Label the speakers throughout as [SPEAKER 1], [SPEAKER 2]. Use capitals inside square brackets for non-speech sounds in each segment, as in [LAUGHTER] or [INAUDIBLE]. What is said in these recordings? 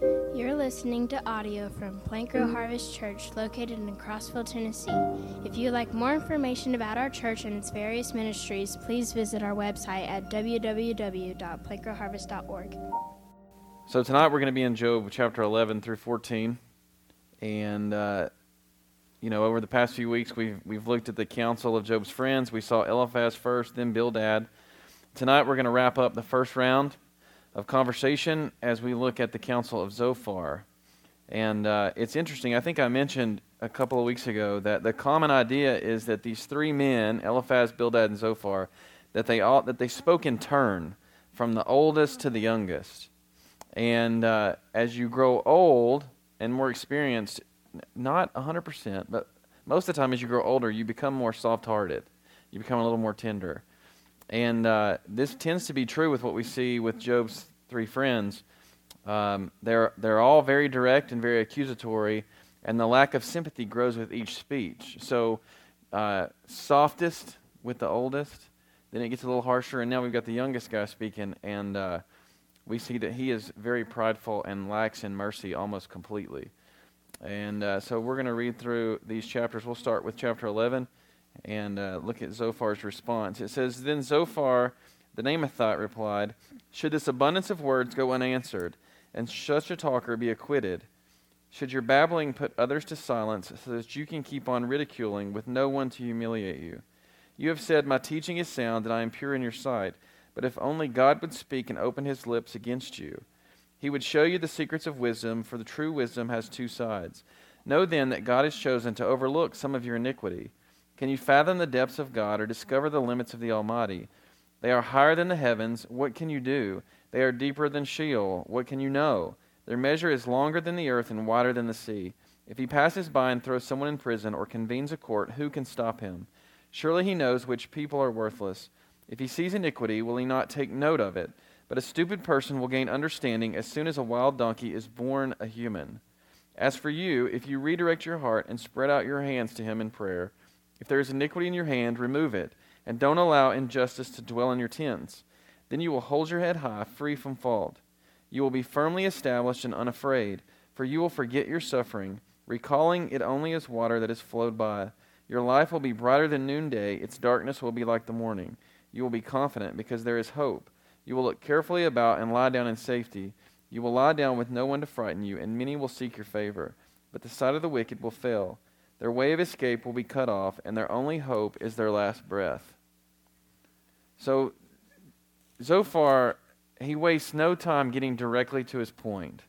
[SPEAKER 1] You're listening to audio from Plank Row Harvest Church located in Crossville, Tennessee. If you'd like more information about our church and its various ministries, please visit our website at www.plankrowharvest.org.
[SPEAKER 2] So tonight we're going to be in Job chapter 11 through 14. And, uh, you know, over the past few weeks, we've, we've looked at the counsel of Job's friends. We saw Eliphaz first, then Bildad. Tonight we're going to wrap up the first round of conversation as we look at the Counsel of Zophar. And uh, it's interesting. I think I mentioned a couple of weeks ago that the common idea is that these three men, Eliphaz, Bildad, and Zophar, that they all that they spoke in turn, from the oldest to the youngest. And uh, as you grow old and more experienced, not 100%, but most of the time as you grow older, you become more soft hearted. You become a little more tender. And uh, this tends to be true with what we see with Job's three friends. Um, they're, they're all very direct and very accusatory, and the lack of sympathy grows with each speech. So, uh, softest with the oldest, then it gets a little harsher, and now we've got the youngest guy speaking, and uh, we see that he is very prideful and lacks in mercy almost completely. And uh, so we're going to read through these chapters. We'll start with chapter 11 and uh, look at Zophar's response. It says, Then Zophar the Naamathite replied, Should this abundance of words go unanswered, and such a talker be acquitted? Should your babbling put others to silence, so that you can keep on ridiculing with no one to humiliate you? You have said, My teaching is sound, and I am pure in your sight. But if only God would speak and open his lips against you, he would show you the secrets of wisdom, for the true wisdom has two sides. Know then that God has chosen to overlook some of your iniquity. Can you fathom the depths of God or discover the limits of the Almighty? They are higher than the heavens. What can you do? They are deeper than Sheol. What can you know? Their measure is longer than the earth and wider than the sea. If he passes by and throws someone in prison or convenes a court, who can stop him? Surely he knows which people are worthless. If he sees iniquity, will he not take note of it? But a stupid person will gain understanding as soon as a wild donkey is born a human. As for you, if you redirect your heart and spread out your hands to him in prayer, if there is iniquity in your hand, remove it, and don't allow injustice to dwell in your tents. Then you will hold your head high, free from fault. You will be firmly established and unafraid, for you will forget your suffering, recalling it only as water that has flowed by. Your life will be brighter than noonday, its darkness will be like the morning. You will be confident because there is hope. You will look carefully about and lie down in safety. You will lie down with no one to frighten you, and many will seek your favor. But the sight of the wicked will fail. Their way of escape will be cut off, and their only hope is their last breath. So, Zophar, he wastes no time getting directly to his point.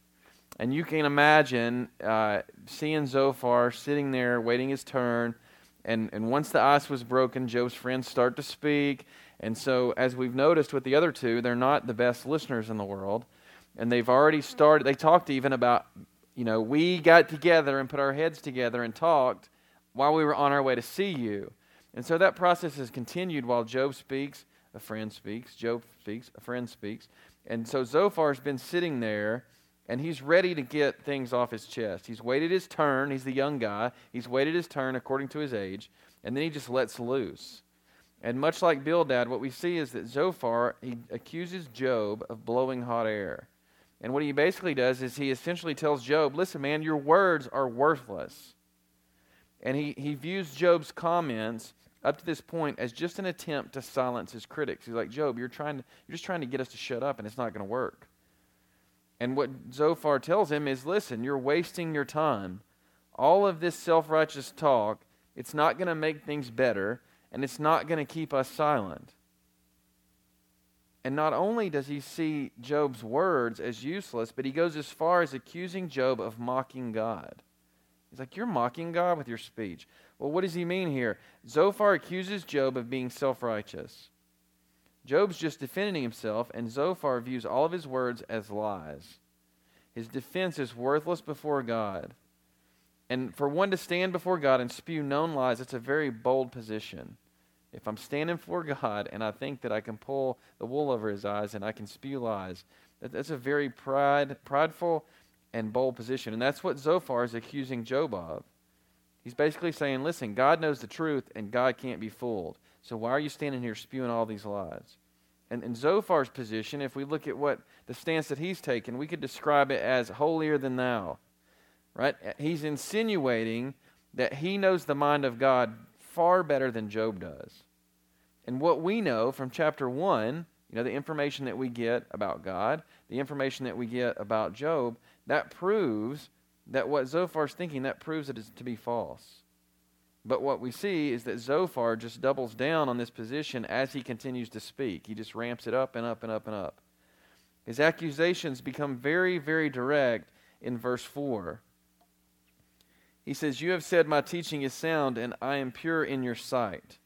[SPEAKER 2] And you can imagine uh, seeing Zophar sitting there waiting his turn. And, and once the ice was broken, Job's friends start to speak. And so, as we've noticed with the other two, they're not the best listeners in the world. And they've already started, they talked even about you know, we got together and put our heads together and talked while we were on our way to see you. And so that process has continued while Job speaks, a friend speaks, Job speaks, a friend speaks. And so Zophar's been sitting there and he's ready to get things off his chest. He's waited his turn. He's the young guy. He's waited his turn according to his age. And then he just lets loose. And much like Bildad, what we see is that Zophar, he accuses Job of blowing hot air. And what he basically does is he essentially tells Job, listen, man, your words are worthless. And he, he views Job's comments up to this point as just an attempt to silence his critics. He's like, Job, you're, trying to, you're just trying to get us to shut up, and it's not going to work. And what Zophar tells him is listen, you're wasting your time. All of this self righteous talk, it's not going to make things better, and it's not going to keep us silent. And not only does he see Job's words as useless, but he goes as far as accusing Job of mocking God. He's like, You're mocking God with your speech. Well, what does he mean here? Zophar accuses Job of being self righteous. Job's just defending himself, and Zophar views all of his words as lies. His defense is worthless before God. And for one to stand before God and spew known lies, it's a very bold position. If I'm standing for God and I think that I can pull the wool over his eyes and I can spew lies, that's a very pride, prideful and bold position. And that's what Zophar is accusing Job of. He's basically saying, listen, God knows the truth and God can't be fooled. So why are you standing here spewing all these lies? and, and Zophar's position, if we look at what the stance that he's taken, we could describe it as holier than thou. Right? He's insinuating that he knows the mind of God far better than Job does. And what we know from chapter 1, you know, the information that we get about God, the information that we get about Job, that proves that what Zophar's thinking, that proves it is to be false. But what we see is that Zophar just doubles down on this position as he continues to speak. He just ramps it up and up and up and up. His accusations become very, very direct in verse 4. He says, You have said, My teaching is sound, and I am pure in your sight.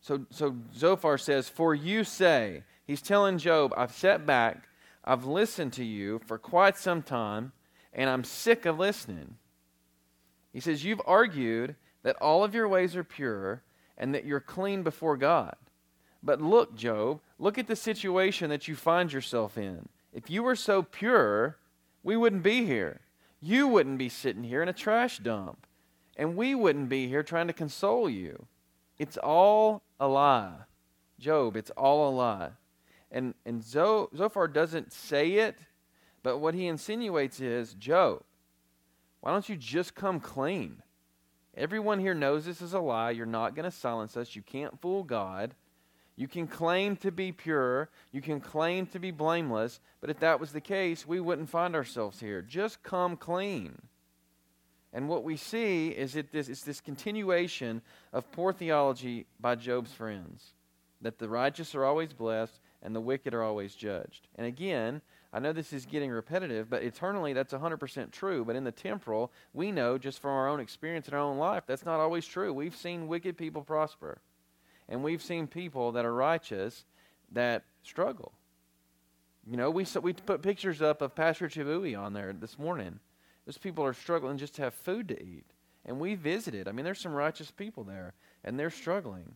[SPEAKER 2] So, so Zophar says, For you say, He's telling Job, I've sat back, I've listened to you for quite some time, and I'm sick of listening. He says, You've argued that all of your ways are pure and that you're clean before God. But look, Job, look at the situation that you find yourself in. If you were so pure, we wouldn't be here. You wouldn't be sitting here in a trash dump. And we wouldn't be here trying to console you. It's all a lie. Job, it's all a lie. And, and Zophar doesn't say it, but what he insinuates is Job, why don't you just come clean? Everyone here knows this is a lie. You're not going to silence us. You can't fool God. You can claim to be pure. You can claim to be blameless. But if that was the case, we wouldn't find ourselves here. Just come clean. And what we see is that this, it's this continuation of poor theology by Job's friends that the righteous are always blessed and the wicked are always judged. And again, I know this is getting repetitive, but eternally that's 100% true. But in the temporal, we know just from our own experience in our own life, that's not always true. We've seen wicked people prosper, and we've seen people that are righteous that struggle. You know, we, we put pictures up of Pastor Chibui on there this morning. Those people are struggling just to have food to eat. And we visited. I mean, there's some righteous people there, and they're struggling.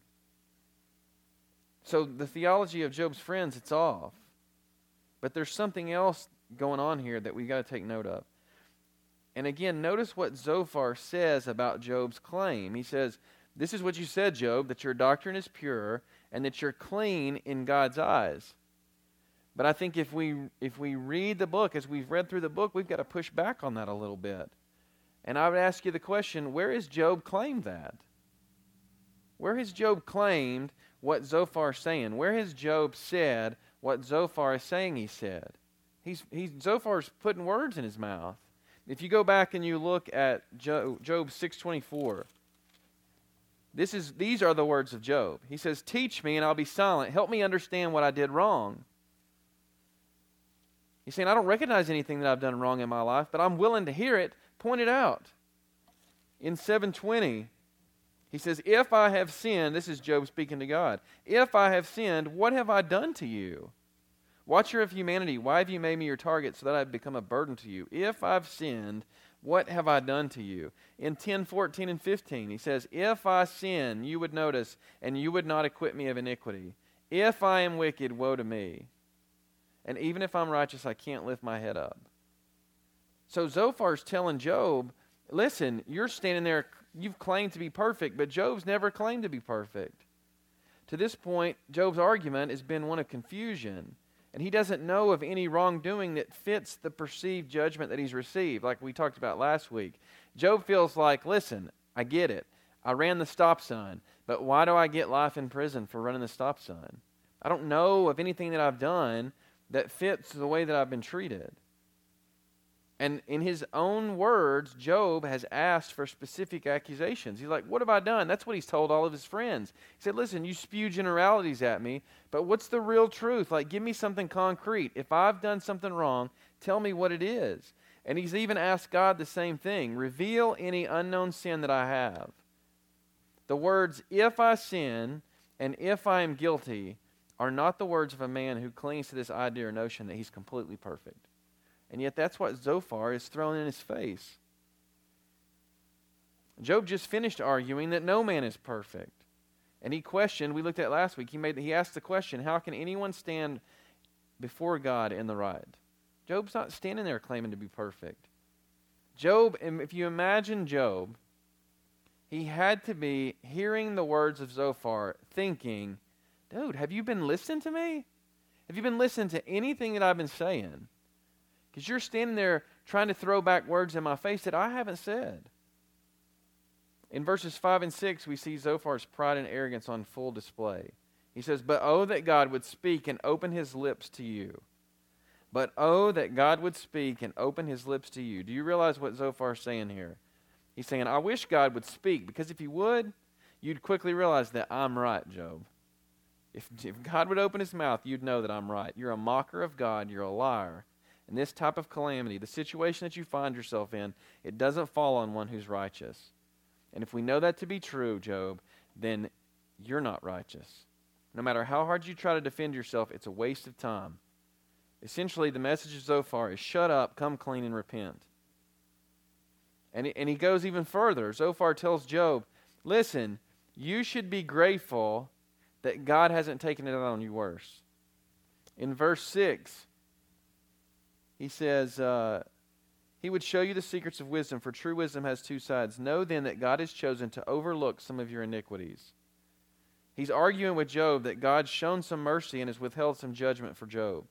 [SPEAKER 2] So the theology of Job's friends, it's off. But there's something else going on here that we've got to take note of. And again, notice what Zophar says about Job's claim. He says, This is what you said, Job, that your doctrine is pure and that you're clean in God's eyes. But I think if we if we read the book as we've read through the book, we've got to push back on that a little bit. And I would ask you the question, where has Job claimed that? Where has Job claimed what Zophar is saying? Where has Job said what Zophar is saying he said. He's, he's, Zophar's putting words in his mouth. If you go back and you look at Job, Job 6.24, this is, these are the words of Job. He says, Teach me and I'll be silent. Help me understand what I did wrong. He's saying, I don't recognize anything that I've done wrong in my life, but I'm willing to hear it. Point it out. In 720, he says, If I have sinned, this is Job speaking to God, if I have sinned, what have I done to you? Watcher of humanity, why have you made me your target so that I've become a burden to you? If I've sinned, what have I done to you? In 10, 14, and 15, he says, If I sin, you would notice, and you would not acquit me of iniquity. If I am wicked, woe to me. And even if I'm righteous, I can't lift my head up. So Zophar's telling Job, listen, you're standing there, you've claimed to be perfect, but Job's never claimed to be perfect. To this point, Job's argument has been one of confusion and he doesn't know of any wrongdoing that fits the perceived judgment that he's received, like we talked about last week. Job feels like, listen, I get it. I ran the stop sign, but why do I get life in prison for running the stop sign? I don't know of anything that I've done that fits the way that I've been treated. And in his own words, Job has asked for specific accusations. He's like, What have I done? That's what he's told all of his friends. He said, Listen, you spew generalities at me, but what's the real truth? Like, give me something concrete. If I've done something wrong, tell me what it is. And he's even asked God the same thing reveal any unknown sin that I have. The words, if I sin and if I am guilty, are not the words of a man who clings to this idea or notion that he's completely perfect. And yet, that's what Zophar is throwing in his face. Job just finished arguing that no man is perfect. And he questioned, we looked at last week, he, made, he asked the question, how can anyone stand before God in the right? Job's not standing there claiming to be perfect. Job, if you imagine Job, he had to be hearing the words of Zophar, thinking, dude, have you been listening to me? Have you been listening to anything that I've been saying? Because you're standing there trying to throw back words in my face that I haven't said. In verses 5 and 6, we see Zophar's pride and arrogance on full display. He says, But oh, that God would speak and open his lips to you. But oh, that God would speak and open his lips to you. Do you realize what Zophar's saying here? He's saying, I wish God would speak, because if he would, you'd quickly realize that I'm right, Job. If, if God would open his mouth, you'd know that I'm right. You're a mocker of God, you're a liar. And this type of calamity, the situation that you find yourself in, it doesn't fall on one who's righteous. And if we know that to be true, Job, then you're not righteous. No matter how hard you try to defend yourself, it's a waste of time. Essentially, the message of Zophar is shut up, come clean, and repent. And, and he goes even further. Zophar tells Job, listen, you should be grateful that God hasn't taken it on you worse. In verse 6, he says, uh, He would show you the secrets of wisdom, for true wisdom has two sides. Know then that God has chosen to overlook some of your iniquities. He's arguing with Job that God's shown some mercy and has withheld some judgment for Job.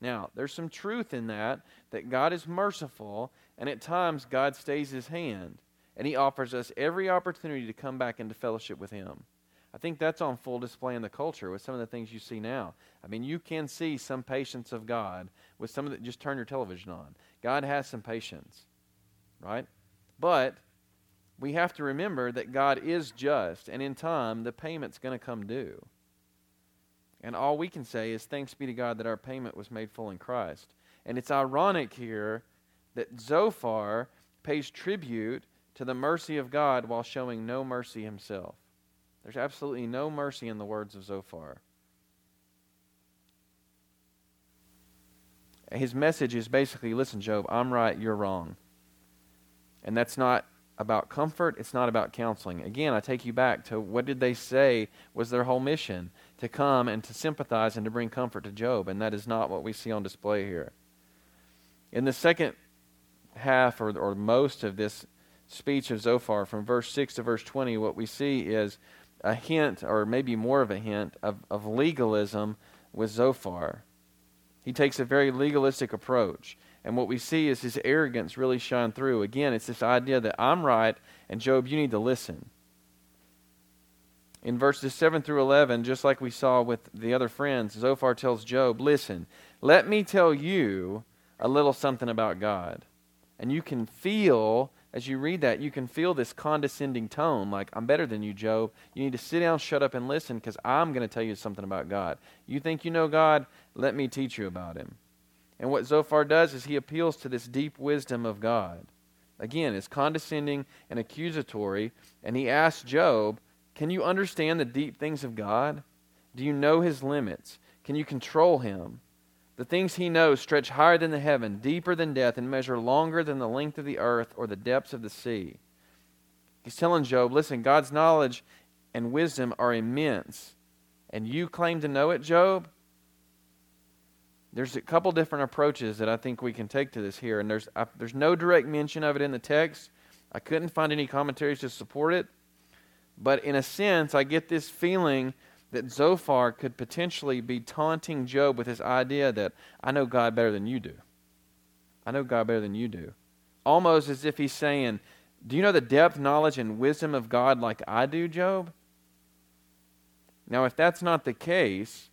[SPEAKER 2] Now, there's some truth in that, that God is merciful, and at times God stays his hand, and he offers us every opportunity to come back into fellowship with him. I think that's on full display in the culture with some of the things you see now. I mean, you can see some patience of God with some of the, just turn your television on. God has some patience, right? But we have to remember that God is just, and in time, the payment's going to come due. And all we can say is thanks be to God that our payment was made full in Christ. And it's ironic here that Zophar pays tribute to the mercy of God while showing no mercy himself. There's absolutely no mercy in the words of Zophar. His message is basically listen, Job, I'm right, you're wrong. And that's not about comfort, it's not about counseling. Again, I take you back to what did they say was their whole mission? To come and to sympathize and to bring comfort to Job, and that is not what we see on display here. In the second half or, or most of this speech of Zophar, from verse 6 to verse 20, what we see is a hint, or maybe more of a hint, of, of legalism with Zophar. He takes a very legalistic approach. And what we see is his arrogance really shine through. Again, it's this idea that I'm right, and Job, you need to listen. In verses 7 through 11, just like we saw with the other friends, Zophar tells Job, Listen, let me tell you a little something about God. And you can feel as you read that, you can feel this condescending tone like, I'm better than you, Job. You need to sit down, shut up, and listen because I'm going to tell you something about God. You think you know God? Let me teach you about him. And what Zophar does is he appeals to this deep wisdom of God. Again, it's condescending and accusatory, and he asks Job, Can you understand the deep things of God? Do you know his limits? Can you control him? The things he knows stretch higher than the heaven, deeper than death, and measure longer than the length of the earth or the depths of the sea. He's telling Job, listen, God's knowledge and wisdom are immense. And you claim to know it, Job? There's a couple different approaches that I think we can take to this here. And there's, there's no direct mention of it in the text. I couldn't find any commentaries to support it. But in a sense, I get this feeling that Zophar could potentially be taunting Job with his idea that I know God better than you do. I know God better than you do. Almost as if he's saying, Do you know the depth, knowledge, and wisdom of God like I do, Job? Now, if that's not the case,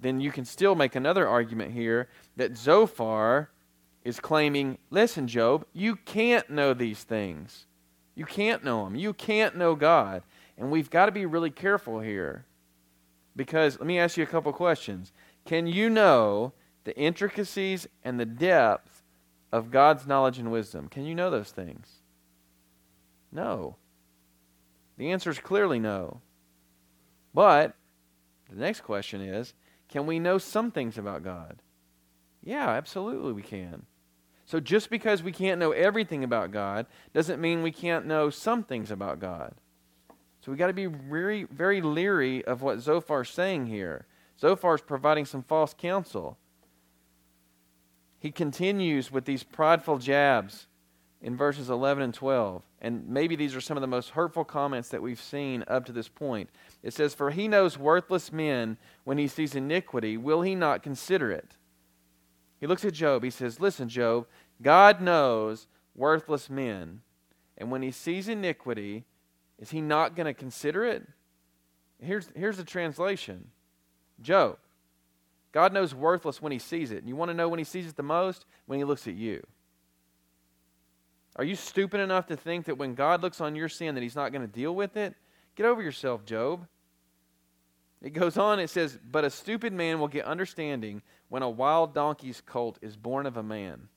[SPEAKER 2] then you can still make another argument here that Zophar is claiming, Listen, Job, you can't know these things. You can't know them. You can't know God. And we've got to be really careful here. Because let me ask you a couple questions. Can you know the intricacies and the depth of God's knowledge and wisdom? Can you know those things? No. The answer is clearly no. But the next question is can we know some things about God? Yeah, absolutely we can. So just because we can't know everything about God doesn't mean we can't know some things about God. So we got to be very, very leery of what Zophar's saying here. Zophar's providing some false counsel. He continues with these prideful jabs in verses 11 and 12. And maybe these are some of the most hurtful comments that we've seen up to this point. It says, For he knows worthless men when he sees iniquity, will he not consider it? He looks at Job. He says, Listen, Job, God knows worthless men. And when he sees iniquity, is he not going to consider it? Here's, here's the translation Job, God knows worthless when he sees it. And you want to know when he sees it the most? When he looks at you. Are you stupid enough to think that when God looks on your sin that he's not going to deal with it? Get over yourself, Job. It goes on, it says, But a stupid man will get understanding when a wild donkey's colt is born of a man.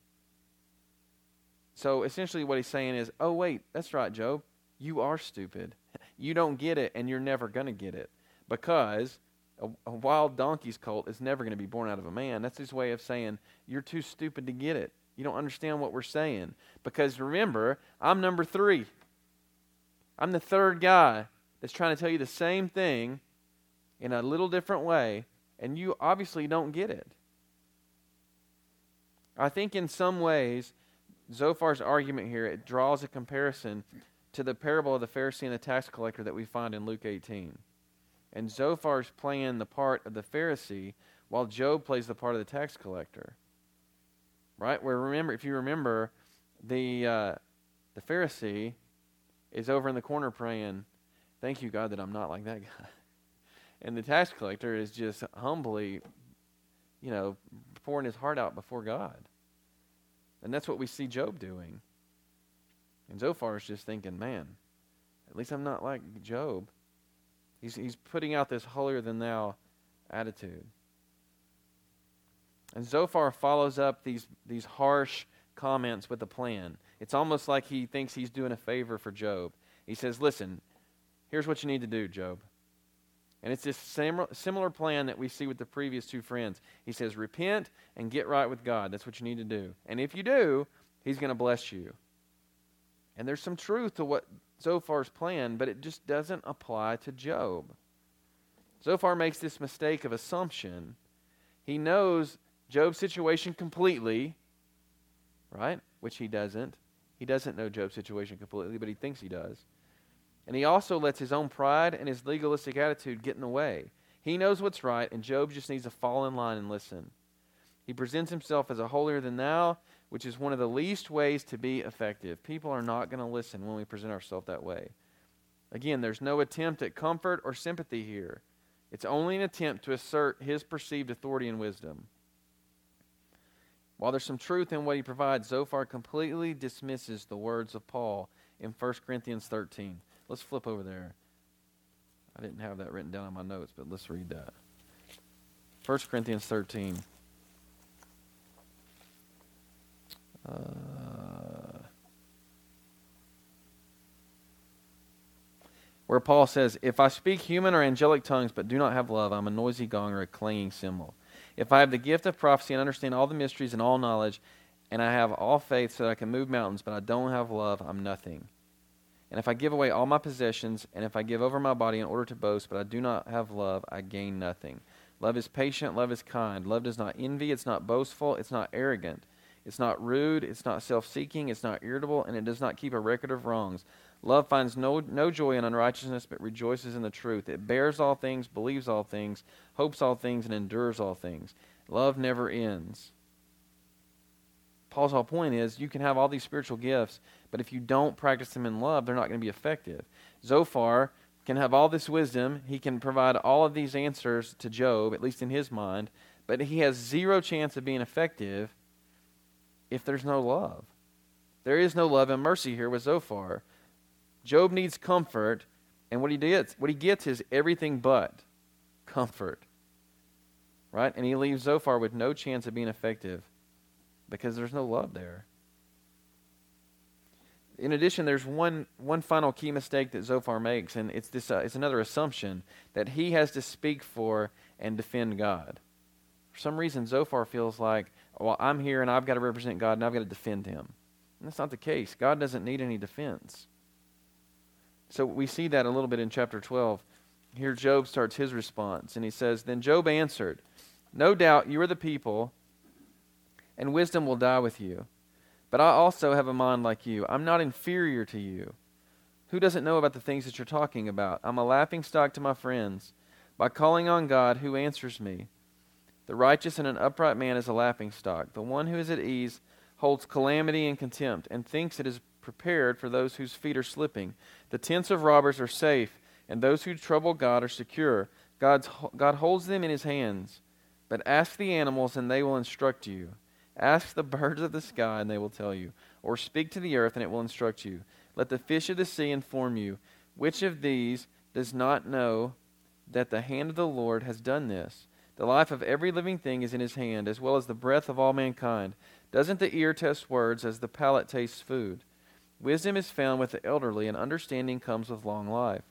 [SPEAKER 2] So essentially, what he's saying is, Oh, wait, that's right, Job. You are stupid. You don't get it, and you're never going to get it. Because a, a wild donkey's colt is never going to be born out of a man. That's his way of saying, You're too stupid to get it. You don't understand what we're saying. Because remember, I'm number three. I'm the third guy that's trying to tell you the same thing in a little different way, and you obviously don't get it. I think in some ways, Zophar's argument here, it draws a comparison to the parable of the Pharisee and the tax collector that we find in Luke 18. And Zophar's playing the part of the Pharisee while Job plays the part of the tax collector right? Where remember, if you remember, the uh, the Pharisee is over in the corner praying, "Thank you, God, that I'm not like that guy." [LAUGHS] And the tax collector is just humbly, you know, pouring his heart out before God. And that's what we see Job doing. And Zophar is just thinking, man, at least I'm not like Job. He's, he's putting out this holier than thou attitude. And Zophar follows up these, these harsh comments with a plan. It's almost like he thinks he's doing a favor for Job. He says, Listen, here's what you need to do, Job. And it's this similar plan that we see with the previous two friends. He says, Repent and get right with God. That's what you need to do. And if you do, He's going to bless you. And there's some truth to what Zophar's plan, but it just doesn't apply to Job. Zophar makes this mistake of assumption. He knows Job's situation completely, right? Which he doesn't. He doesn't know Job's situation completely, but he thinks he does. And he also lets his own pride and his legalistic attitude get in the way. He knows what's right, and Job just needs to fall in line and listen. He presents himself as a holier than thou, which is one of the least ways to be effective. People are not going to listen when we present ourselves that way. Again, there's no attempt at comfort or sympathy here. It's only an attempt to assert his perceived authority and wisdom. While there's some truth in what he provides, Zophar completely dismisses the words of Paul in 1 Corinthians 13. Let's flip over there. I didn't have that written down on my notes, but let's read that. 1 Corinthians 13. Uh, where Paul says, If I speak human or angelic tongues but do not have love, I'm a noisy gong or a clanging cymbal. If I have the gift of prophecy and understand all the mysteries and all knowledge, and I have all faith so that I can move mountains, but I don't have love, I'm nothing. And if I give away all my possessions, and if I give over my body in order to boast, but I do not have love, I gain nothing. Love is patient, love is kind. Love does not envy, it's not boastful, it's not arrogant. It's not rude, it's not self seeking, it's not irritable, and it does not keep a record of wrongs. Love finds no, no joy in unrighteousness, but rejoices in the truth. It bears all things, believes all things, hopes all things, and endures all things. Love never ends. Paul's whole point is you can have all these spiritual gifts, but if you don't practice them in love, they're not going to be effective. Zophar can have all this wisdom. He can provide all of these answers to Job, at least in his mind, but he has zero chance of being effective if there's no love. There is no love and mercy here with Zophar. Job needs comfort, and what he gets, what he gets is everything but comfort. Right? And he leaves Zophar with no chance of being effective because there's no love there. In addition, there's one, one final key mistake that Zophar makes, and it's, this, uh, it's another assumption that he has to speak for and defend God. For some reason, Zophar feels like, well, I'm here and I've got to represent God and I've got to defend him. And that's not the case. God doesn't need any defense. So we see that a little bit in chapter 12. Here, Job starts his response, and he says, Then Job answered, No doubt you are the people, and wisdom will die with you. But I also have a mind like you. I'm not inferior to you. Who doesn't know about the things that you're talking about? I'm a laughing stock to my friends. By calling on God, who answers me? The righteous and an upright man is a laughing stock. The one who is at ease holds calamity and contempt, and thinks it is prepared for those whose feet are slipping. The tents of robbers are safe, and those who trouble God are secure. God's, God holds them in his hands. But ask the animals, and they will instruct you. Ask the birds of the sky, and they will tell you. Or speak to the earth, and it will instruct you. Let the fish of the sea inform you. Which of these does not know that the hand of the Lord has done this? The life of every living thing is in his hand, as well as the breath of all mankind. Doesn't the ear test words as the palate tastes food? Wisdom is found with the elderly, and understanding comes with long life.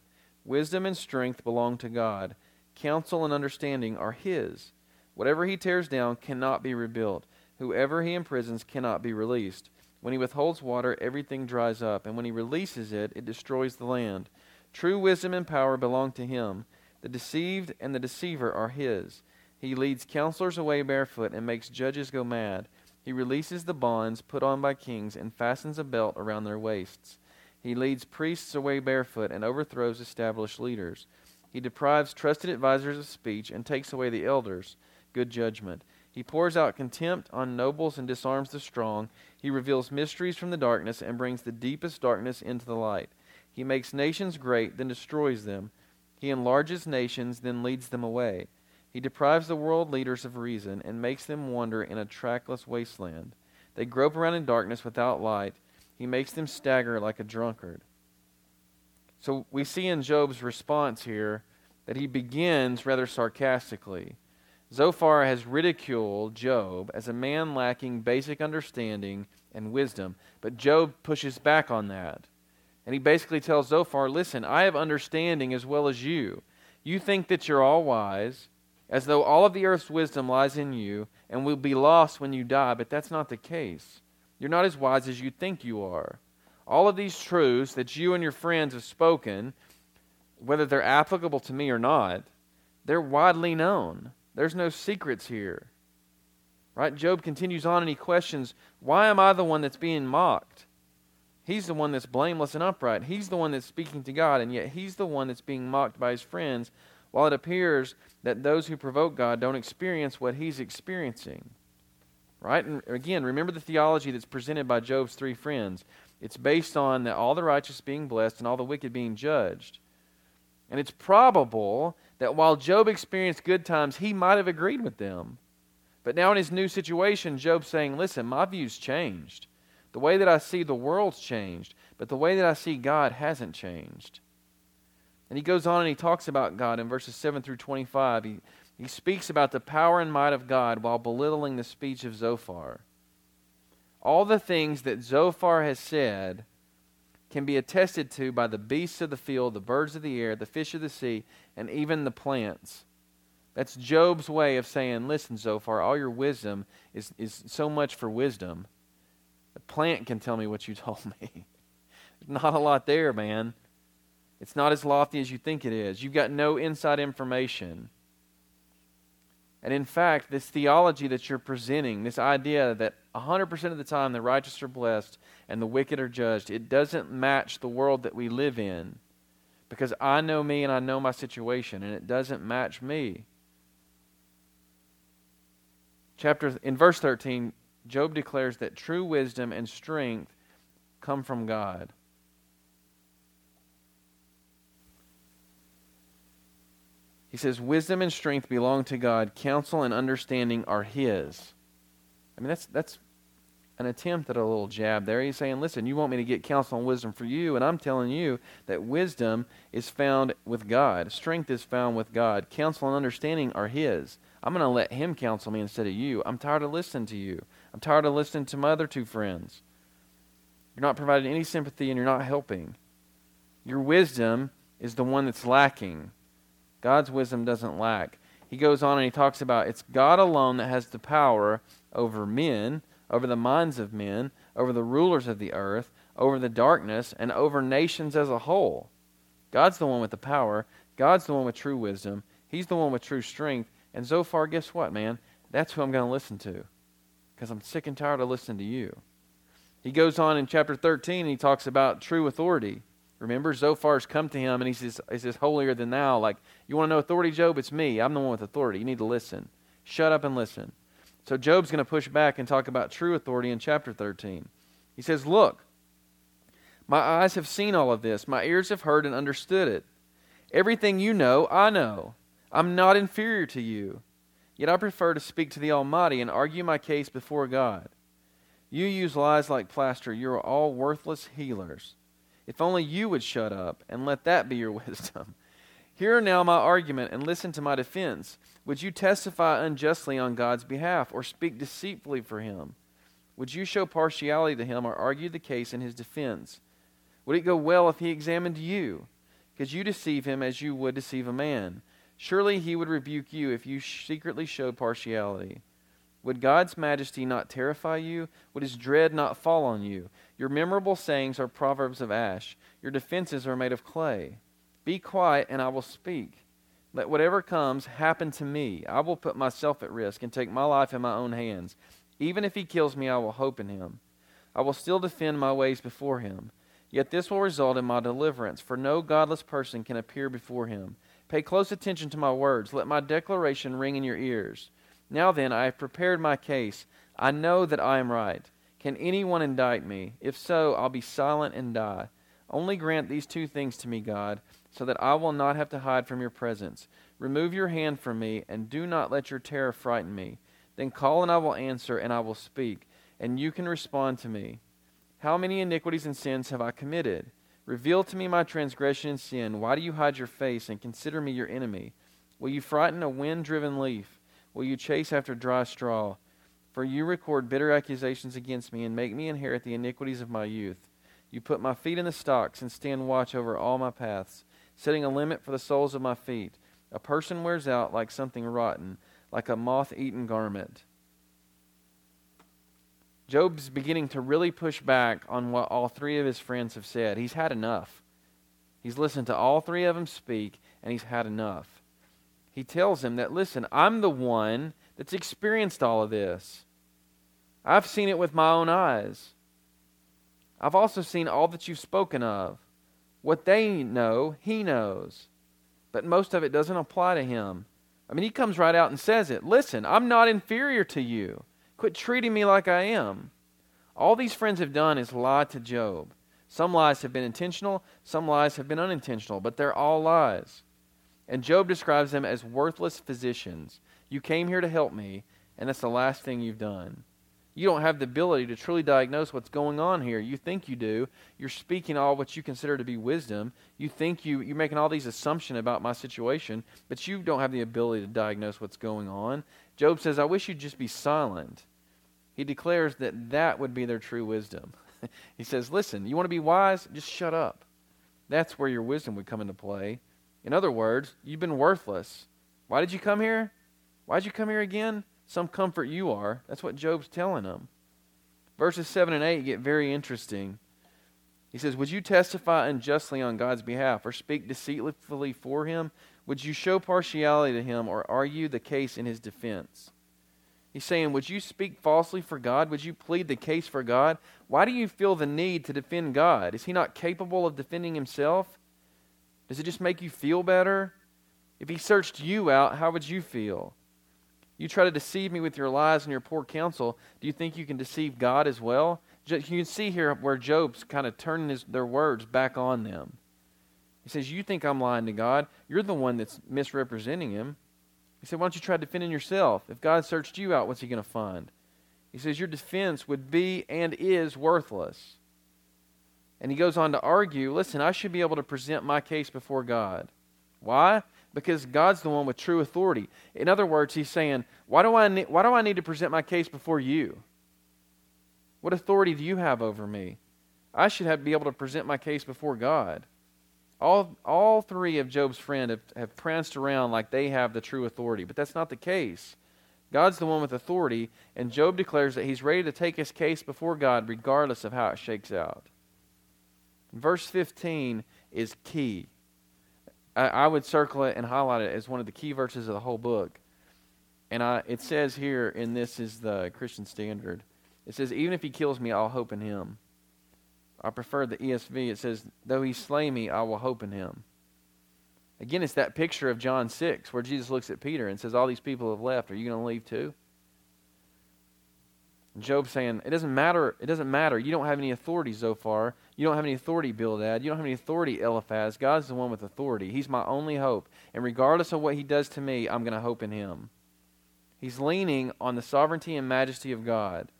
[SPEAKER 2] Wisdom and strength belong to God. Counsel and understanding are His. Whatever He tears down cannot be rebuilt. Whoever He imprisons cannot be released. When He withholds water, everything dries up, and when He releases it, it destroys the land. True wisdom and power belong to Him. The deceived and the deceiver are His. He leads counselors away barefoot and makes judges go mad. He releases the bonds put on by kings and fastens a belt around their waists. He leads priests away barefoot and overthrows established leaders. He deprives trusted advisers of speech and takes away the elders' good judgment. He pours out contempt on nobles and disarms the strong. He reveals mysteries from the darkness and brings the deepest darkness into the light. He makes nations great, then destroys them. He enlarges nations, then leads them away. He deprives the world leaders of reason and makes them wander in a trackless wasteland. They grope around in darkness without light. He makes them stagger like a drunkard. So we see in Job's response here that he begins rather sarcastically. Zophar has ridiculed Job as a man lacking basic understanding and wisdom, but Job pushes back on that. And he basically tells Zophar, Listen, I have understanding as well as you. You think that you're all wise, as though all of the earth's wisdom lies in you and will be lost when you die, but that's not the case. You're not as wise as you think you are. All of these truths that you and your friends have spoken, whether they're applicable to me or not, they're widely known. There's no secrets here. Right? Job continues on and he questions, Why am I the one that's being mocked? He's the one that's blameless and upright. He's the one that's speaking to God, and yet he's the one that's being mocked by his friends while it appears that those who provoke God don't experience what he's experiencing. Right? And again, remember the theology that's presented by Job's three friends. It's based on that all the righteous being blessed and all the wicked being judged. And it's probable that while Job experienced good times, he might have agreed with them. But now in his new situation, Job's saying, listen, my view's changed. The way that I see the world's changed, but the way that I see God hasn't changed. And he goes on and he talks about God in verses 7 through 25. He, he speaks about the power and might of God while belittling the speech of Zophar. All the things that Zophar has said can be attested to by the beasts of the field, the birds of the air, the fish of the sea, and even the plants. That's Job's way of saying, Listen, Zophar, all your wisdom is, is so much for wisdom. The plant can tell me what you [LAUGHS] told me. Not a lot there, man. It's not as lofty as you think it is. You've got no inside information. And in fact, this theology that you're presenting, this idea that 100% of the time the righteous are blessed and the wicked are judged, it doesn't match the world that we live in. Because I know me and I know my situation, and it doesn't match me. Chapter in verse 13, Job declares that true wisdom and strength come from God. He says, Wisdom and strength belong to God, counsel and understanding are His. I mean, that's, that's an attempt at a little jab there. He's saying, Listen, you want me to get counsel and wisdom for you, and I'm telling you that wisdom is found with God, strength is found with God, counsel and understanding are His. I'm going to let Him counsel me instead of you. I'm tired of listening to you. I'm tired of listening to my other two friends. You're not providing any sympathy and you're not helping. Your wisdom is the one that's lacking. God's wisdom doesn't lack. He goes on and he talks about it's God alone that has the power over men, over the minds of men, over the rulers of the earth, over the darkness, and over nations as a whole. God's the one with the power. God's the one with true wisdom. He's the one with true strength. And Zophar, guess what, man? That's who I'm going to listen to. Because I'm sick and tired of listening to you. He goes on in chapter 13 and he talks about true authority. Remember, Zophar's come to him and he says, he says, holier than thou. Like, you want to know authority, Job? It's me. I'm the one with authority. You need to listen. Shut up and listen. So Job's going to push back and talk about true authority in chapter 13. He says, Look, my eyes have seen all of this, my ears have heard and understood it. Everything you know, I know. I'm not inferior to you. Yet I prefer to speak to the Almighty and argue my case before God. You use lies like plaster. You are all worthless healers. If only you would shut up and let that be your [LAUGHS] wisdom. Hear now my argument and listen to my defense. Would you testify unjustly on God's behalf or speak deceitfully for him? Would you show partiality to him or argue the case in his defense? Would it go well if he examined you? Could you deceive him as you would deceive a man? Surely he would rebuke you if you secretly showed partiality. Would God's majesty not terrify you? Would his dread not fall on you? Your memorable sayings are proverbs of ash. Your defenses are made of clay. Be quiet, and I will speak. Let whatever comes happen to me. I will put myself at risk and take my life in my own hands. Even if he kills me, I will hope in him. I will still defend my ways before him. Yet this will result in my deliverance, for no godless person can appear before him. Pay close attention to my words. Let my declaration ring in your ears. Now then, I have prepared my case. I know that I am right. Can anyone indict me? If so, I'll be silent and die. Only grant these two things to me, God, so that I will not have to hide from your presence. Remove your hand from me, and do not let your terror frighten me. Then call, and I will answer, and I will speak, and you can respond to me. How many iniquities and sins have I committed? Reveal to me my transgression and sin. Why do you hide your face and consider me your enemy? Will you frighten a wind driven leaf? Will you chase after dry straw? For you record bitter accusations against me and make me inherit the iniquities of my youth. You put my feet in the stocks and stand watch over all my paths setting a limit for the soles of my feet. A person wears out like something rotten, like a moth eaten garment. Job's beginning to really push back on what all three of his friends have said. He's had enough. He's listened to all three of them speak, and he's had enough. He tells him that, listen, I'm the one that's experienced all of this. I've seen it with my own eyes. I've also seen all that you've spoken of. What they know, he knows. But most of it doesn't apply to him. I mean, he comes right out and says it. Listen, I'm not inferior to you. Quit treating me like I am. All these friends have done is lie to Job. Some lies have been intentional, some lies have been unintentional, but they're all lies. And Job describes them as worthless physicians. You came here to help me, and that's the last thing you've done. You don't have the ability to truly diagnose what's going on here. You think you do. You're speaking all what you consider to be wisdom. You think you, you're making all these assumptions about my situation, but you don't have the ability to diagnose what's going on. Job says, I wish you'd just be silent. He declares that that would be their true wisdom. [LAUGHS] he says, Listen, you want to be wise? Just shut up. That's where your wisdom would come into play. In other words, you've been worthless. Why did you come here? Why did you come here again? some comfort you are. That's what Job's telling them. Verses 7 and 8 get very interesting. He says, Would you testify unjustly on God's behalf or speak deceitfully for him? Would you show partiality to him or argue the case in his defense? He's saying, Would you speak falsely for God? Would you plead the case for God? Why do you feel the need to defend God? Is he not capable of defending himself? Does it just make you feel better? If he searched you out, how would you feel? You try to deceive me with your lies and your poor counsel. Do you think you can deceive God as well? You can see here where Job's kind of turning his, their words back on them. He says, You think I'm lying to God. You're the one that's misrepresenting him. He said, Why don't you try defending yourself? If God searched you out, what's he going to find? He says, Your defense would be and is worthless. And he goes on to argue listen, I should be able to present my case before God. Why? because God's the one with true authority. In other words, he's saying, why do I need, why do I need to present my case before you? What authority do you have over me? I should have, be able to present my case before God. All, all three of Job's friends have, have pranced around like they have the true authority, but that's not the case. God's the one with authority, and Job declares that he's ready to take his case before God regardless of how it shakes out. Verse 15 is key. I, I would circle it and highlight it as one of the key verses of the whole book. And I, it says here, and this is the Christian Standard, It says, Even if he kills me, I'll hope in him. I prefer the ESV. It says, Though he slay me, I will hope in him. Again, it's that picture of John 6 where Jesus looks at Peter and says, All these people have left. Are you going to leave too? Job's saying, It doesn't matter. It doesn't matter. You don't have any authority Zophar. You don't have any authority, Bildad. You don't have any authority, Eliphaz. God's the one with authority. He's my only hope. And regardless of what he does to me, I'm going to hope in him. He's leaning on the sovereignty and majesty of God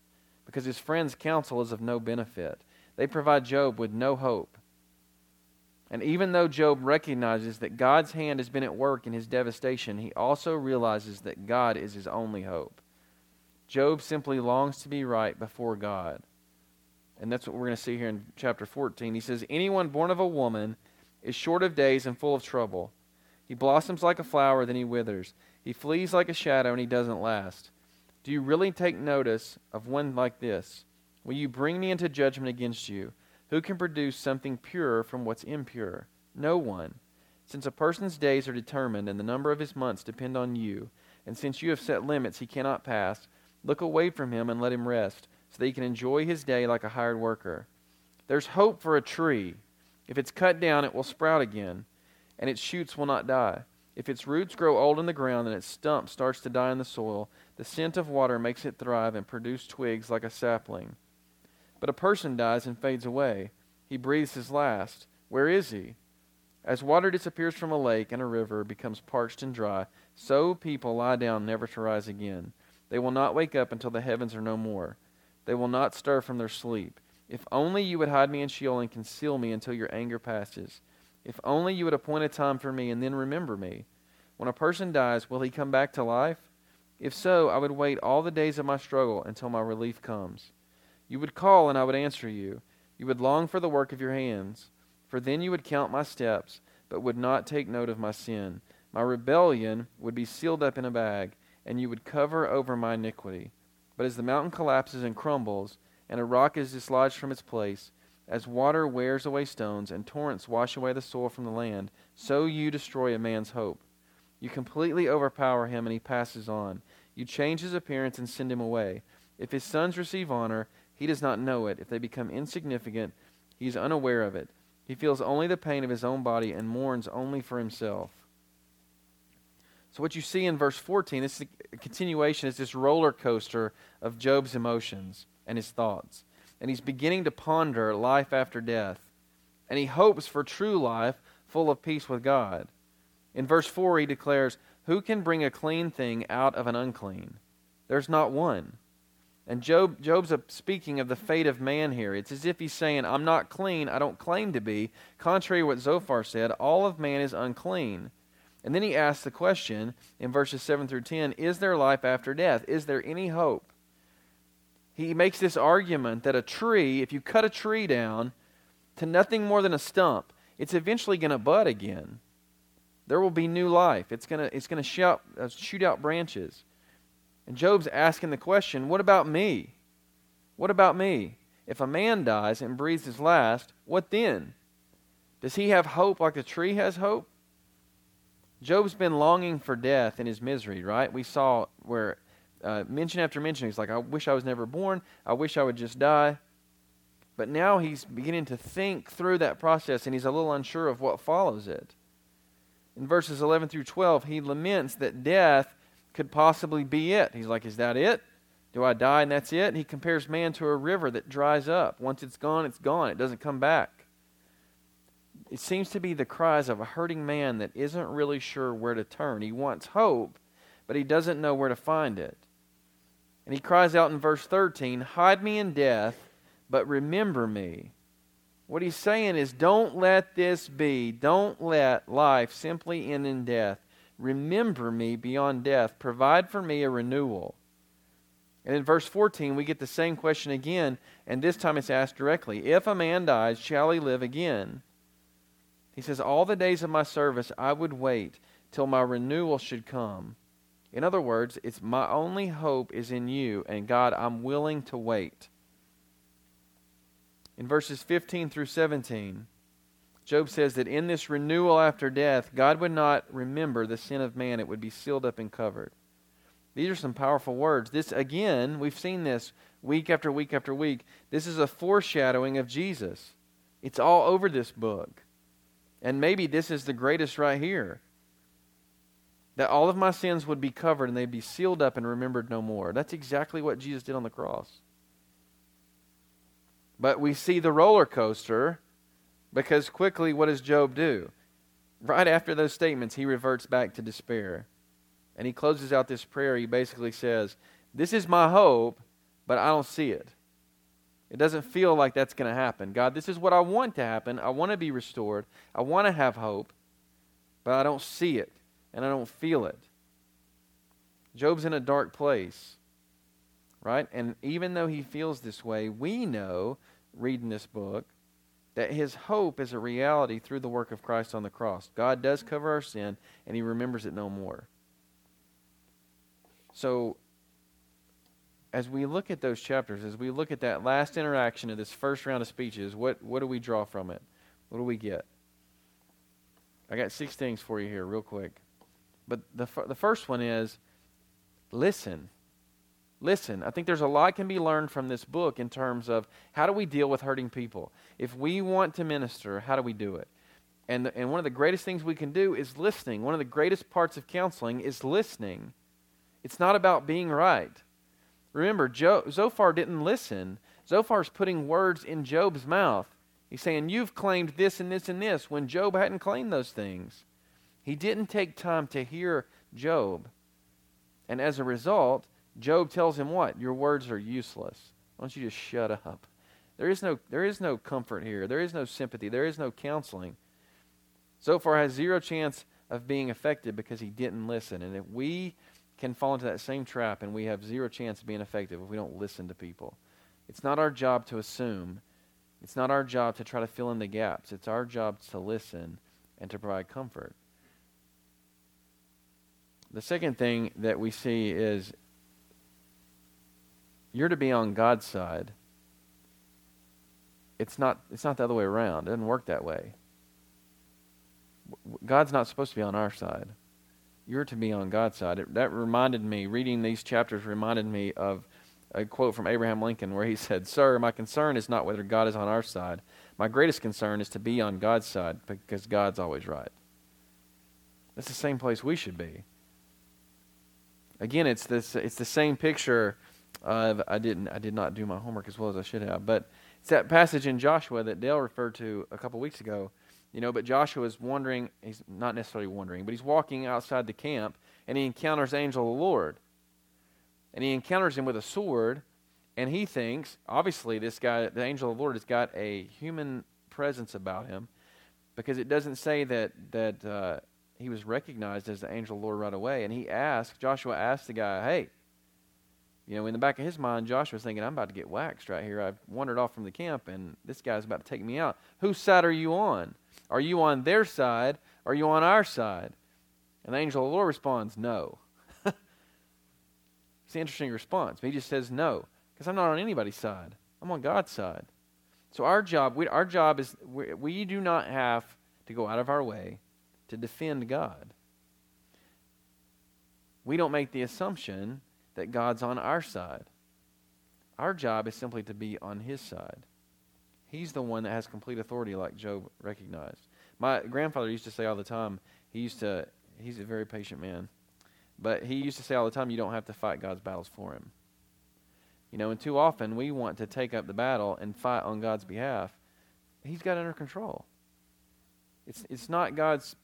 [SPEAKER 2] because his friend's counsel is of no benefit. They provide Job with no hope. And even though Job recognizes that God's hand has been at work in his devastation, he also realizes that God is his only hope. Job simply longs to be right before God. And that's what we're going to see here in chapter 14. He says, Anyone born of a woman is short of days and full of trouble. He blossoms like a flower, then he withers. He flees like a shadow, and he doesn't last. Do you really take notice of one like this? Will you bring me into judgment against you? Who can produce something pure from what's impure? No one. Since a person's days are determined and the number of his months depend on you, and since you have set limits he cannot pass, look away from him and let him rest, so that he can enjoy his day like a hired worker. There's hope for a tree. If it's cut down, it will sprout again, and its shoots will not die. If its roots grow old in the ground and its stump starts to die in the soil, the scent of water makes it thrive and produce twigs like a sapling. But a person dies and fades away. He breathes his last. Where is he? As water disappears from a lake and a river becomes parched and dry, so people lie down never to rise again. They will not wake up until the heavens are no more. They will not stir from their sleep. If only you would hide me in Sheol and conceal me until your anger passes. If only you would appoint a time for me and then remember me. When a person dies, will he come back to life? If so, I would wait all the days of my struggle until my relief comes. You would call, and I would answer you. You would long for the work of your hands. For then you would count my steps, but would not take note of my sin. My rebellion would be sealed up in a bag, and you would cover over my iniquity. But as the mountain collapses and crumbles, and a rock is dislodged from its place, as water wears away stones, and torrents wash away the soil from the land, so you destroy a man's hope. You completely overpower him, and he passes on. You change his appearance and send him away. If his sons receive honor, he does not know it. If they become insignificant, he is unaware of it. He feels only the pain of his own body and mourns only for himself. So, what you see in verse 14, this continuation, is this roller coaster of Job's emotions and his thoughts. And he's beginning to ponder life after death. And he hopes for true life full of peace with God. In verse 4, he declares, Who can bring a clean thing out of an unclean? There's not one. And Job, Job's speaking of the fate of man here. It's as if he's saying, I'm not clean, I don't claim to be. Contrary to what Zophar said, all of man is unclean. And then he asks the question in verses 7 through 10 Is there life after death? Is there any hope? He makes this argument that a tree, if you cut a tree down to nothing more than a stump, it's eventually going to bud again. There will be new life. It's going to it's to shoot, uh, shoot out branches. And Job's asking the question what about me? What about me? If a man dies and breathes his last, what then? Does he have hope like the tree has hope? Job's been longing for death in his misery, right? We saw where uh, mention after mention, he's like, I wish I was never born. I wish I would just die. But now he's beginning to think through that process and he's a little unsure of what follows it. In verses 11 through 12, he laments that death could possibly be it. He's like, Is that it? Do I die and that's it? And he compares man to a river that dries up. Once it's gone, it's gone. It doesn't come back. It seems to be the cries of a hurting man that isn't really sure where to turn. He wants hope, but he doesn't know where to find it. And he cries out in verse 13, Hide me in death, but remember me. What he's saying is, Don't let this be. Don't let life simply end in death. Remember me beyond death. Provide for me a renewal. And in verse 14, we get the same question again, and this time it's asked directly If a man dies, shall he live again? He says, All the days of my service I would wait till my renewal should come. In other words, it's my only hope is in you, and God, I'm willing to wait. In verses 15 through 17, Job says that in this renewal after death, God would not remember the sin of man, it would be sealed up and covered. These are some powerful words. This, again, we've seen this week after week after week. This is a foreshadowing of Jesus. It's all over this book. And maybe this is the greatest right here that all of my sins would be covered and they'd be sealed up and remembered no more. That's exactly what Jesus did on the cross. But we see the roller coaster because quickly, what does Job do? Right after those statements, he reverts back to despair. And he closes out this prayer. He basically says, This is my hope, but I don't see it. It doesn't feel like that's going to happen. God, this is what I want to happen. I want to be restored. I want to have hope, but I don't see it and I don't feel it. Job's in a dark place, right? And even though he feels this way, we know, reading this book, that his hope is a reality through the work of Christ on the cross. God does cover our sin, and he remembers it no more. So, as we look at those chapters, as we look at that last interaction of this first round of speeches, what, what do we draw from it? What do we get? I got six things for you here, real quick. But the, the first one is listen. Listen. I think there's a lot can be learned from this book in terms of how do we deal with hurting people. If we want to minister, how do we do it? And, and one of the greatest things we can do is listening. One of the greatest parts of counseling is listening. It's not about being right. Remember, jo- Zophar didn't listen. Zophar's putting words in Job's mouth. He's saying, You've claimed this and this and this when Job hadn't claimed those things. He didn't take time to hear Job. And as a result, Job tells him what? Your words are useless. Why don't you just shut up? There is no, there is no comfort here. There is no sympathy. There is no counseling. Zophar has zero chance of being effective because he didn't listen. And if we can fall into that same trap and we have zero chance of being effective if we don't listen to people. It's not our job to assume. It's not our job to try to fill in the gaps. It's our job to listen and to provide comfort. The second thing that we see is you're to be on God's side. It's not, it's not the other way around. It doesn't work that way. God's not supposed to be on our side. You're to be on God's side. It, that reminded me, reading these chapters reminded me of a quote from Abraham Lincoln where he said, Sir, my concern is not whether God is on our side. My greatest concern is to be on God's side because God's always right. That's the same place we should be. Again, it's this it's the same picture of I didn't I did not do my homework as well as I should have. But it's that passage in Joshua that Dale referred to a couple weeks ago. You know, but Joshua is wandering, he's not necessarily wandering, but he's walking outside the camp and he encounters angel of the Lord. And he encounters him with a sword, and he thinks, obviously, this guy, the angel of the Lord, has got a human presence about him because it doesn't say that, that uh, he was recognized as the angel of the Lord right away. And he asked, Joshua asked the guy, hey, you know, in the back of his mind, Joshua's thinking, I'm about to get waxed right here. I've wandered off from the camp, and this guy's about to take me out. Whose side are you on? Are you on their side? Are you on our side? And the angel of the Lord responds, No. [LAUGHS] it's an interesting response. He just says no, because I'm not on anybody's side. I'm on God's side. So our job, we, our job is we, we do not have to go out of our way to defend God. We don't make the assumption that God's on our side. Our job is simply to be on His side. He's the one that has complete authority, like Job recognized. My grandfather used to say all the time, he used to, he's a very patient man, but he used to say all the time, you don't have to fight God's battles for him. You know, and too often we want to take up the battle and fight on God's behalf. He's got under control. It's, it's not God's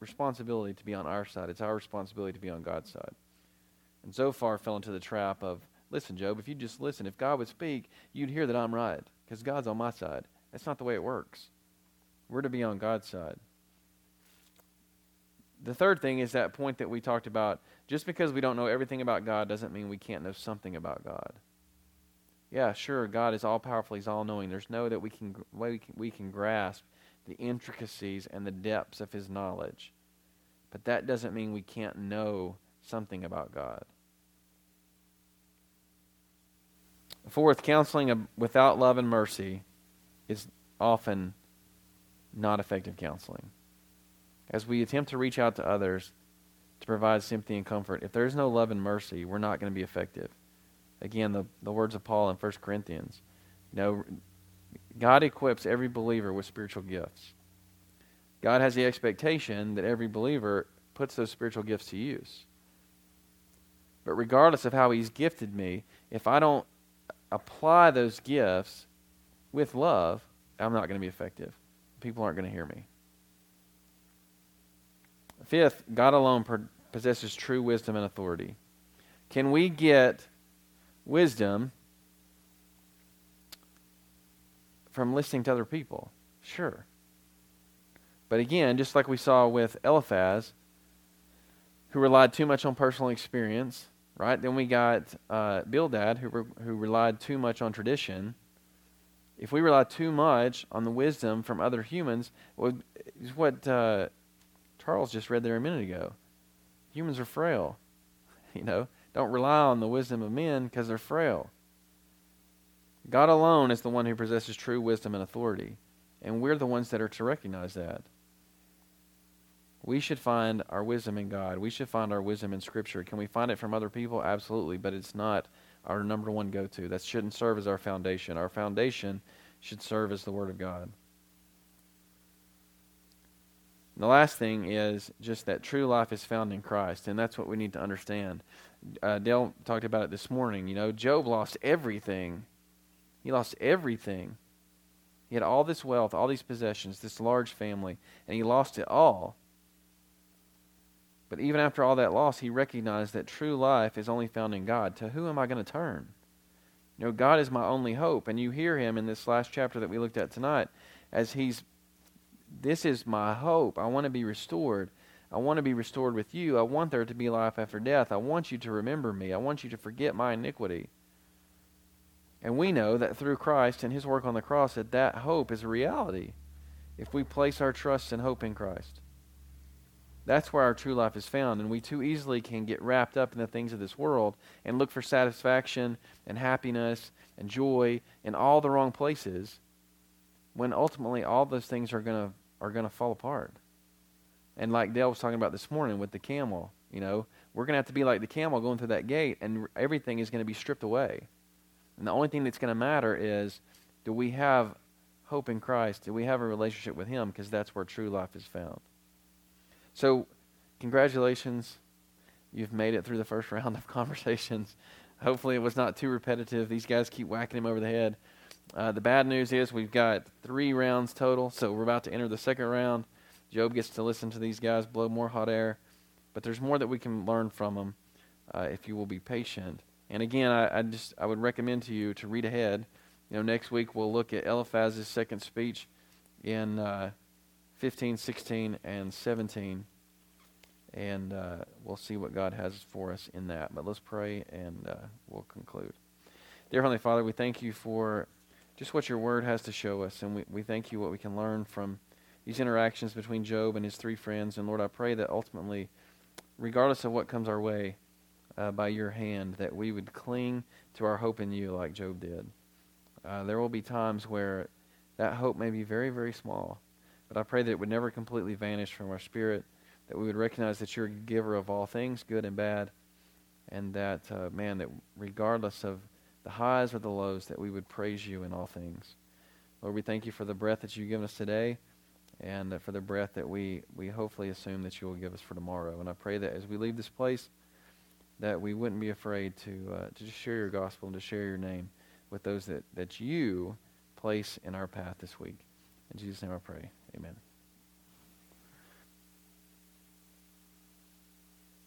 [SPEAKER 2] responsibility to be on our side, it's our responsibility to be on God's side. And so Zophar fell into the trap of, listen, Job, if you just listen, if God would speak, you'd hear that I'm right because God's on my side. That's not the way it works. We're to be on God's side. The third thing is that point that we talked about. Just because we don't know everything about God doesn't mean we can't know something about God. Yeah, sure, God is all powerful, He's all knowing. There's no that we can, way we can, we can grasp the intricacies and the depths of His knowledge. But that doesn't mean we can't know something about God. Fourth, counseling without love and mercy is often not effective counseling. As we attempt to reach out to others to provide sympathy and comfort, if there's no love and mercy, we're not going to be effective. Again, the, the words of Paul in 1 Corinthians. You know, God equips every believer with spiritual gifts. God has the expectation that every believer puts those spiritual gifts to use. But regardless of how He's gifted me, if I don't apply those gifts with love, I'm not going to be effective. People aren't going to hear me. Fifth, God alone possesses true wisdom and authority. Can we get wisdom from listening to other people? Sure. But again, just like we saw with Eliphaz, who relied too much on personal experience, right? Then we got uh, Bildad, who, re- who relied too much on tradition. If we rely too much on the wisdom from other humans, well, is what uh, Charles just read there a minute ago. Humans are frail. [LAUGHS] You know, don't rely on the wisdom of men because they're frail. God alone is the one who possesses true wisdom and authority, and we're the ones that are to recognize that. We should find our wisdom in God. We should find our wisdom in Scripture. Can we find it from other people? Absolutely, but it's not our number one go to. That shouldn't serve as our foundation. Our foundation should serve as the Word of God. And the last thing is just that true life is found in Christ, and that's what we need to understand. Uh, Dale talked about it this morning. You know, Job lost everything. He lost everything. He had all this wealth, all these possessions, this large family, and he lost it all. But even after all that loss, he recognized that true life is only found in God. To who am I going to turn? You know, God is my only hope. And you hear him in this last chapter that we looked at tonight as he's, this is my hope. I want to be restored. I want to be restored with you. I want there to be life after death. I want you to remember me. I want you to forget my iniquity. And we know that through Christ and his work on the cross that that hope is a reality if we place our trust and hope in Christ. That's where our true life is found. And we too easily can get wrapped up in the things of this world and look for satisfaction and happiness and joy in all the wrong places when ultimately all those things are going to are going to fall apart. And like Dale was talking about this morning with the camel, you know, we're going to have to be like the camel going through that gate and everything is going to be stripped away. And the only thing that's going to matter is do we have hope in Christ? Do we have a relationship with him because that's where true life is found. So, congratulations. You've made it through the first [LAUGHS] round of conversations. Hopefully, it was not too repetitive. These guys keep whacking him over the head. Uh, the bad news is we've got three rounds total, so we're about to enter the second round. Job gets to listen to these guys blow more hot air, but there's more that we can learn from them uh, if you will be patient. And again, I, I, just I would recommend to you to read ahead. You know, next week we'll look at Eliphaz's second speech in uh, 15, 16, and 17. And uh, we'll see what God has for us in that. But let's pray and uh, we'll conclude. Dear Heavenly Father, we thank you for just what your word has to show us. And we, we thank you what we can learn from these interactions between Job and his three friends. And Lord, I pray that ultimately, regardless of what comes our way uh, by your hand, that we would cling to our hope in you like Job did. Uh, there will be times where that hope may be very, very small. But I pray that it would never completely vanish from our spirit, that we would recognize that you're a giver of all things, good and bad, and that, uh, man, that regardless of the highs or the lows, that we would praise you in all things. Lord, we thank you for the breath that you've given us today and for the breath that we, we hopefully assume that you will give us for tomorrow. And I pray that as we leave this place, that we wouldn't be afraid to, uh, to just share your gospel and to share your name with those that, that you place in our path this week. In Jesus' name I pray. Amen.